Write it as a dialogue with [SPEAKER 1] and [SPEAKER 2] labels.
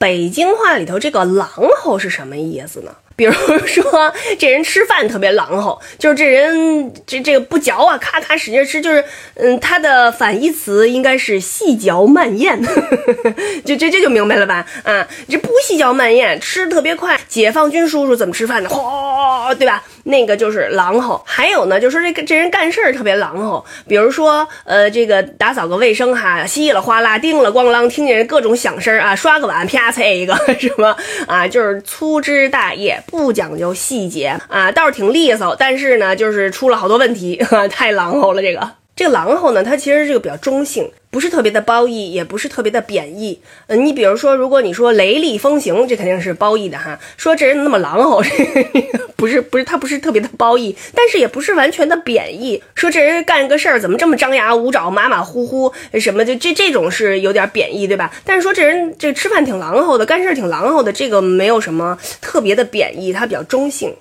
[SPEAKER 1] 北京话里头这个“狼吼”是什么意思呢？比如说，这人吃饭特别狼吼，就是这人这这个不嚼啊，咔咔使劲吃，就是嗯，它的反义词应该是细嚼慢咽，呵 呵就这这就明白了吧？啊，这不细嚼慢咽，吃特别快。解放军叔叔怎么吃饭的？哗，对吧？那个就是狼吼。还有呢，就说这个这人干事儿特别狼吼，比如说呃，这个打扫个卫生哈，稀里哗啦，叮了咣啷，听见各种响声啊，刷个碗啪嚓一个 什么啊，就是粗枝大叶。不讲究细节啊，倒是挺利索，但是呢，就是出了好多问题，太狼吼了。这个这个狼吼呢，它其实这个比较中性，不是特别的褒义，也不是特别的贬义。嗯，你比如说，如果你说雷厉风行，这肯定是褒义的哈。说这人那么狼吼，不 是不是，他不是特别的褒义，但是也不是完全的贬义。说这人干个事儿怎么这么张牙舞爪、马马虎虎什么，就这这种是有点贬义，对吧？但是说这人这吃饭挺狼吼的，干事挺狼吼的，这个没有什么特别的贬义，它比较中性。